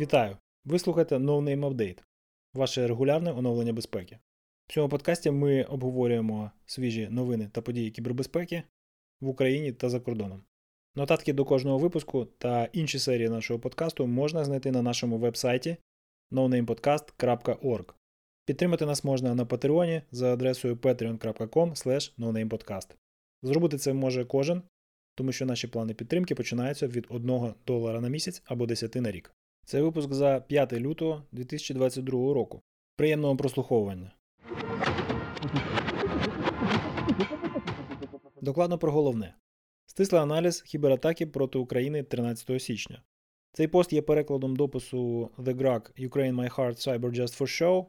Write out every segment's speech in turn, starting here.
Вітаю! Ви слухаєте No Name Update, ваше регулярне оновлення безпеки. В цьому подкасті ми обговорюємо свіжі новини та події кібербезпеки в Україні та за кордоном. Нотатки до кожного випуску та інші серії нашого подкасту можна знайти на нашому веб-сайті nonamepodcast.org. Підтримати нас можна на Патреоні за адресою patreon.com. Зробити це може кожен, тому що наші плани підтримки починаються від 1 долара на місяць або 10 на рік. Це випуск за 5 лютого 2022 року. Приємного прослуховування. Докладно про головне. Стислий аналіз кібератаки проти України 13 січня. Цей пост є перекладом допису The Grag Ukraine My Heart Cyber Just for Show.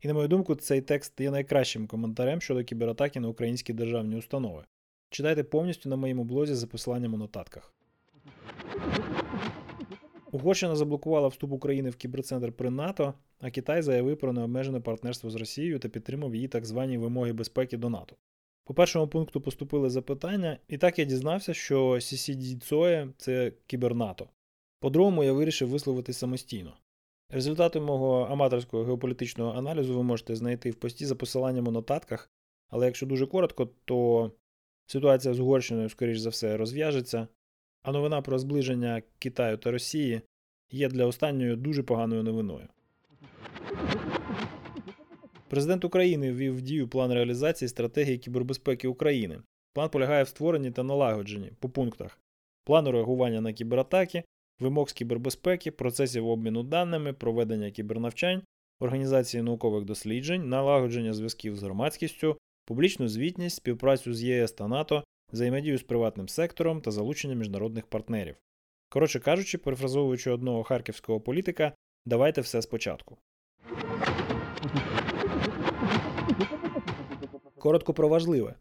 І, на мою думку, цей текст є найкращим коментарем щодо кібератаки на українські державні установи. Читайте повністю на моєму блозі за посиланням у нотатках. Угорщина заблокувала вступ України в кіберцентр при НАТО, а Китай заявив про необмежене партнерство з Росією та підтримав її так звані вимоги безпеки до НАТО. По першому пункту поступили запитання, і так я дізнався, що CCD ЦОЕ це кібернато. По-другому, я вирішив висловитись самостійно. Результати мого аматорського геополітичного аналізу ви можете знайти в пості за посиланням у нотатках, але якщо дуже коротко, то ситуація з Угорщиною, скоріш за все, розв'яжеться, а новина про зближення Китаю та Росії є для останньої дуже поганою новиною. Президент України ввів в дію план реалізації стратегії кібербезпеки України. План полягає в створенні та налагодженні по пунктах плану реагування на кібератаки, вимог з кібербезпеки, процесів обміну даними, проведення кібернавчань, організації наукових досліджень, налагодження зв'язків з громадськістю, публічну звітність, співпрацю з ЄС та НАТО, взаємодію з приватним сектором та залучення міжнародних партнерів. Коротше кажучи, перефразовуючи одного харківського політика, давайте все спочатку. Коротко про важливе.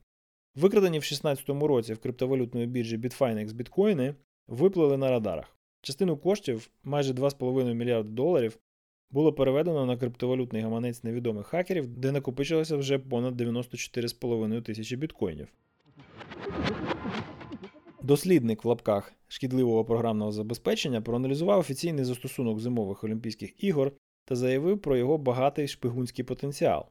Викрадені в 2016 році в криптовалютної біржі Bitfinex біткоїни виплили на радарах. Частину коштів, майже 2,5 мільярда доларів, було переведено на криптовалютний гаманець невідомих хакерів, де накопичилося вже понад 94,5 тисячі біткоїнів. Дослідник в лапках шкідливого програмного забезпечення проаналізував офіційний застосунок зимових Олімпійських ігор та заявив про його багатий шпигунський потенціал.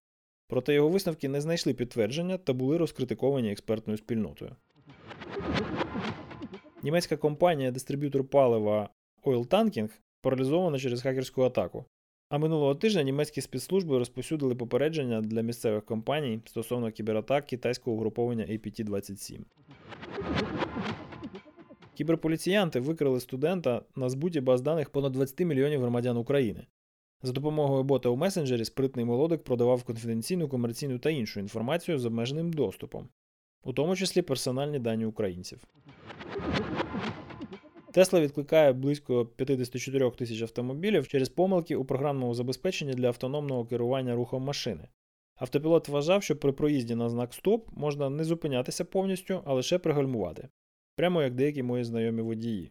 Проте його висновки не знайшли підтвердження та були розкритиковані експертною спільнотою. Німецька компанія-дистриб'ютор палива Oil Tanking паралізована через хакерську атаку. А минулого тижня німецькі спецслужби розповсюдили попередження для місцевих компаній стосовно кібератак китайського угруповання APT-27. Кіберполіціянти викрили студента на збуті баз даних понад 20 мільйонів громадян України. За допомогою бота у месенджері спритний молодик продавав конфіденційну, комерційну та іншу інформацію з обмеженим доступом, у тому числі персональні дані українців. Тесла відкликає близько 54 тисяч автомобілів через помилки у програмному забезпеченні для автономного керування рухом машини. Автопілот вважав, що при проїзді на знак Стоп можна не зупинятися повністю, а лише пригальмувати. Прямо як деякі мої знайомі водії.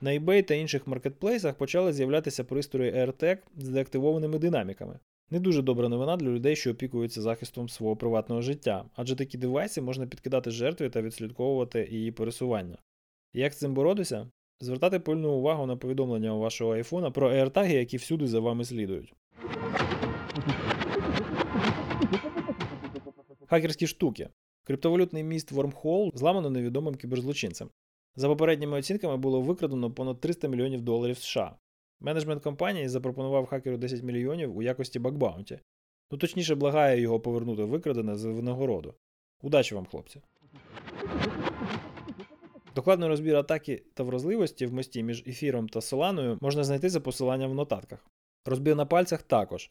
На eBay та інших маркетплейсах почали з'являтися пристрої AirTag з деактивованими динаміками. Не дуже добра новина для людей, що опікуються захистом свого приватного життя, адже такі девайси можна підкидати жертві та відслідковувати її пересування. Як з цим боротися? Звертати пильну увагу на повідомлення у вашого айфона про AirTag, які всюди за вами слідують. Хакерські штуки. Криптовалютний міст Wormhole зламано невідомим кіберзлочинцем. За попередніми оцінками було викрадено понад 300 мільйонів доларів США. Менеджмент компанії запропонував хакеру 10 мільйонів у якості бакбаунті. Ну точніше, благає його повернути викрадене за винагороду. Удачі вам, хлопці. Докладний розбір атаки та вразливості в мості між ефіром та Соланою можна знайти за посиланням в нотатках. Розбір на пальцях також.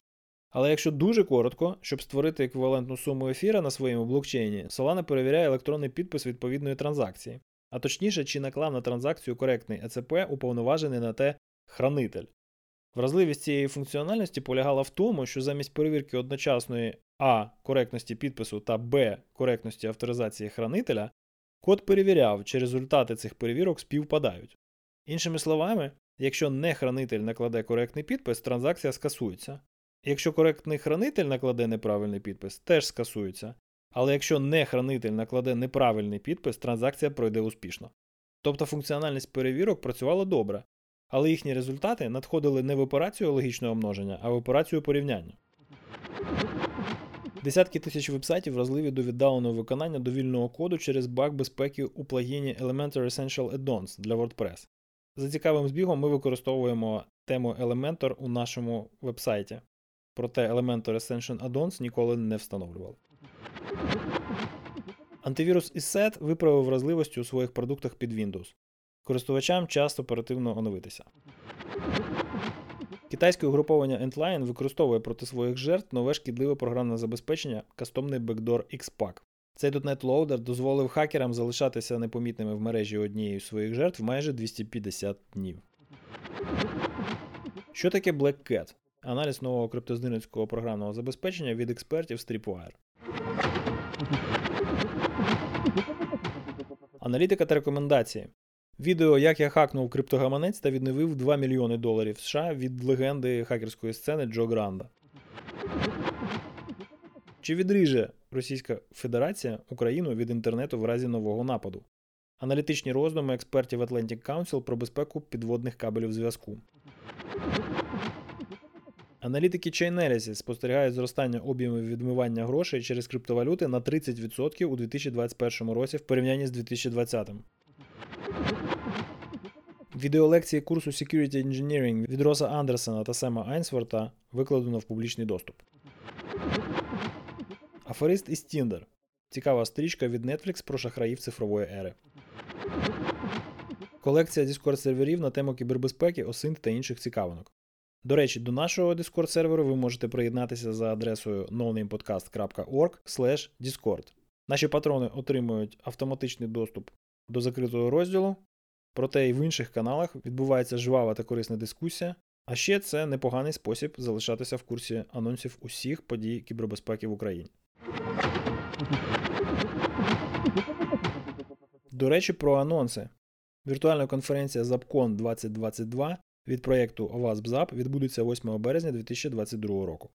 Але якщо дуже коротко, щоб створити еквівалентну суму ефіра на своєму блокчейні, Solana перевіряє електронний підпис відповідної транзакції, а точніше, чи наклав на транзакцію коректний ЕЦП уповноважений на те хранитель. Вразливість цієї функціональності полягала в тому, що замість перевірки одночасної А коректності підпису та Б коректності авторизації хранителя, код перевіряв, чи результати цих перевірок співпадають. Іншими словами, якщо не хранитель накладе коректний підпис, транзакція скасується. Якщо коректний хранитель накладе неправильний підпис, теж скасується. Але якщо не хранитель накладе неправильний підпис, транзакція пройде успішно. Тобто функціональність перевірок працювала добре, але їхні результати надходили не в операцію логічного множення, а в операцію порівняння. Десятки тисяч вебсайтів вразливі до віддаленого виконання довільного коду через баг безпеки у плагіні Elementor Essential Add-ons для WordPress. За цікавим збігом ми використовуємо тему Elementor у нашому вебсайті. Проте Elementor Essential Add-ons ніколи не встановлювали. Антивірус ESET виправив вразливості у своїх продуктах під Windows. Користувачам часто оперативно оновитися. Китайське угруповання Endline використовує проти своїх жертв нове шкідливе програмне забезпечення кастомний Backdoor XPack. Цей .NET Loader дозволив хакерам залишатися непомітними в мережі однієї з своїх жертв майже 250 днів. Що таке Black Cat? Аналіз нового криптознирницького програмного забезпечення від експертів Stripwire. Аналітика та рекомендації. Відео, як я хакнув криптогаманець та відновив 2 мільйони доларів США від легенди хакерської сцени Джо Гранда. Чи відріже Російська Федерація Україну від інтернету в разі нового нападу? Аналітичні роздуми експертів Atlantic Council про безпеку підводних кабелів зв'язку. Аналітики Chainalysis спостерігають зростання об'ємів відмивання грошей через криптовалюти на 30% у 2021 році в порівнянні з 2020. Відеолекції курсу Security Engineering від Роса Андерсона та Сема Айнсворта викладено в публічний доступ. Аферист із Tinder. Цікава стрічка від Netflix про шахраїв цифрової ери. Колекція Discord серверів на тему кібербезпеки, осинт та інших цікавинок. До речі, до нашого Discord серверу ви можете приєднатися за адресою nonamepodcast.org discord. Наші патрони отримують автоматичний доступ до закритого розділу, проте і в інших каналах відбувається жвава та корисна дискусія. А ще це непоганий спосіб залишатися в курсі анонсів усіх подій кібербезпеки в Україні. До речі, про анонси. Віртуальна конференція Zapcon 2022 від проєкту OWASP-ZAP відбудеться 8 березня 2022 року.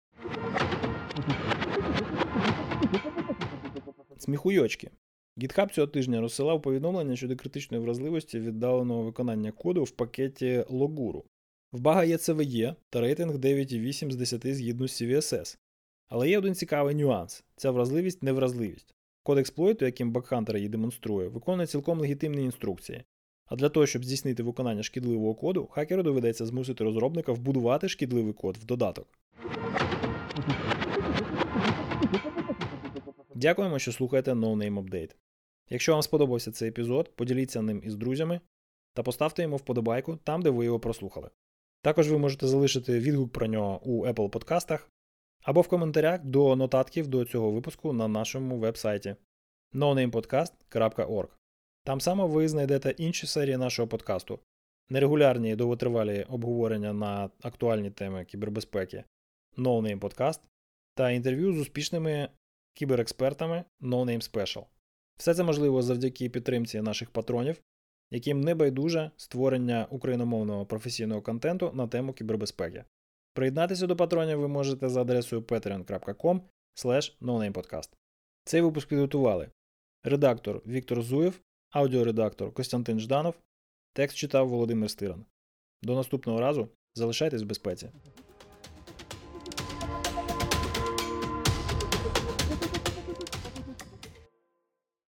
Сміхуйочки. GitHub цього тижня розсилав повідомлення щодо критичної вразливості віддаленого виконання коду в пакеті Loguru. В бага є CVE та рейтинг 9,8 з 10 згідно з CVSS. Але є один цікавий нюанс: ця вразливість невразливість. Код експлойту, яким бакхантер її демонструє, виконує цілком легітимні інструкції. А для того, щоб здійснити виконання шкідливого коду, хакеру доведеться змусити розробника вбудувати шкідливий код в додаток. Дякуємо, що слухаєте No Name Update. Якщо вам сподобався цей епізод, поділіться ним із друзями та поставте йому вподобайку там, де ви його прослухали. Також ви можете залишити відгук про нього у Apple подкастах або в коментарях до нотатків до цього випуску на нашому веб-сайті nonamepodcast.org. Там само ви знайдете інші серії нашого подкасту, нерегулярні довготривалі обговорення на актуальні теми кібербезпеки No Name Podcast та інтерв'ю з успішними кіберекспертами No Name Special. Все це можливо завдяки підтримці наших патронів, яким не байдуже створення україномовного професійного контенту на тему кібербезпеки. Приєднатися до патронів ви можете за адресою patreon.com. Цей випуск підготували редактор Віктор Зуєв, аудіоредактор Костянтин Жданов, текст читав Володимир Стиран. До наступного разу залишайтесь в безпеці.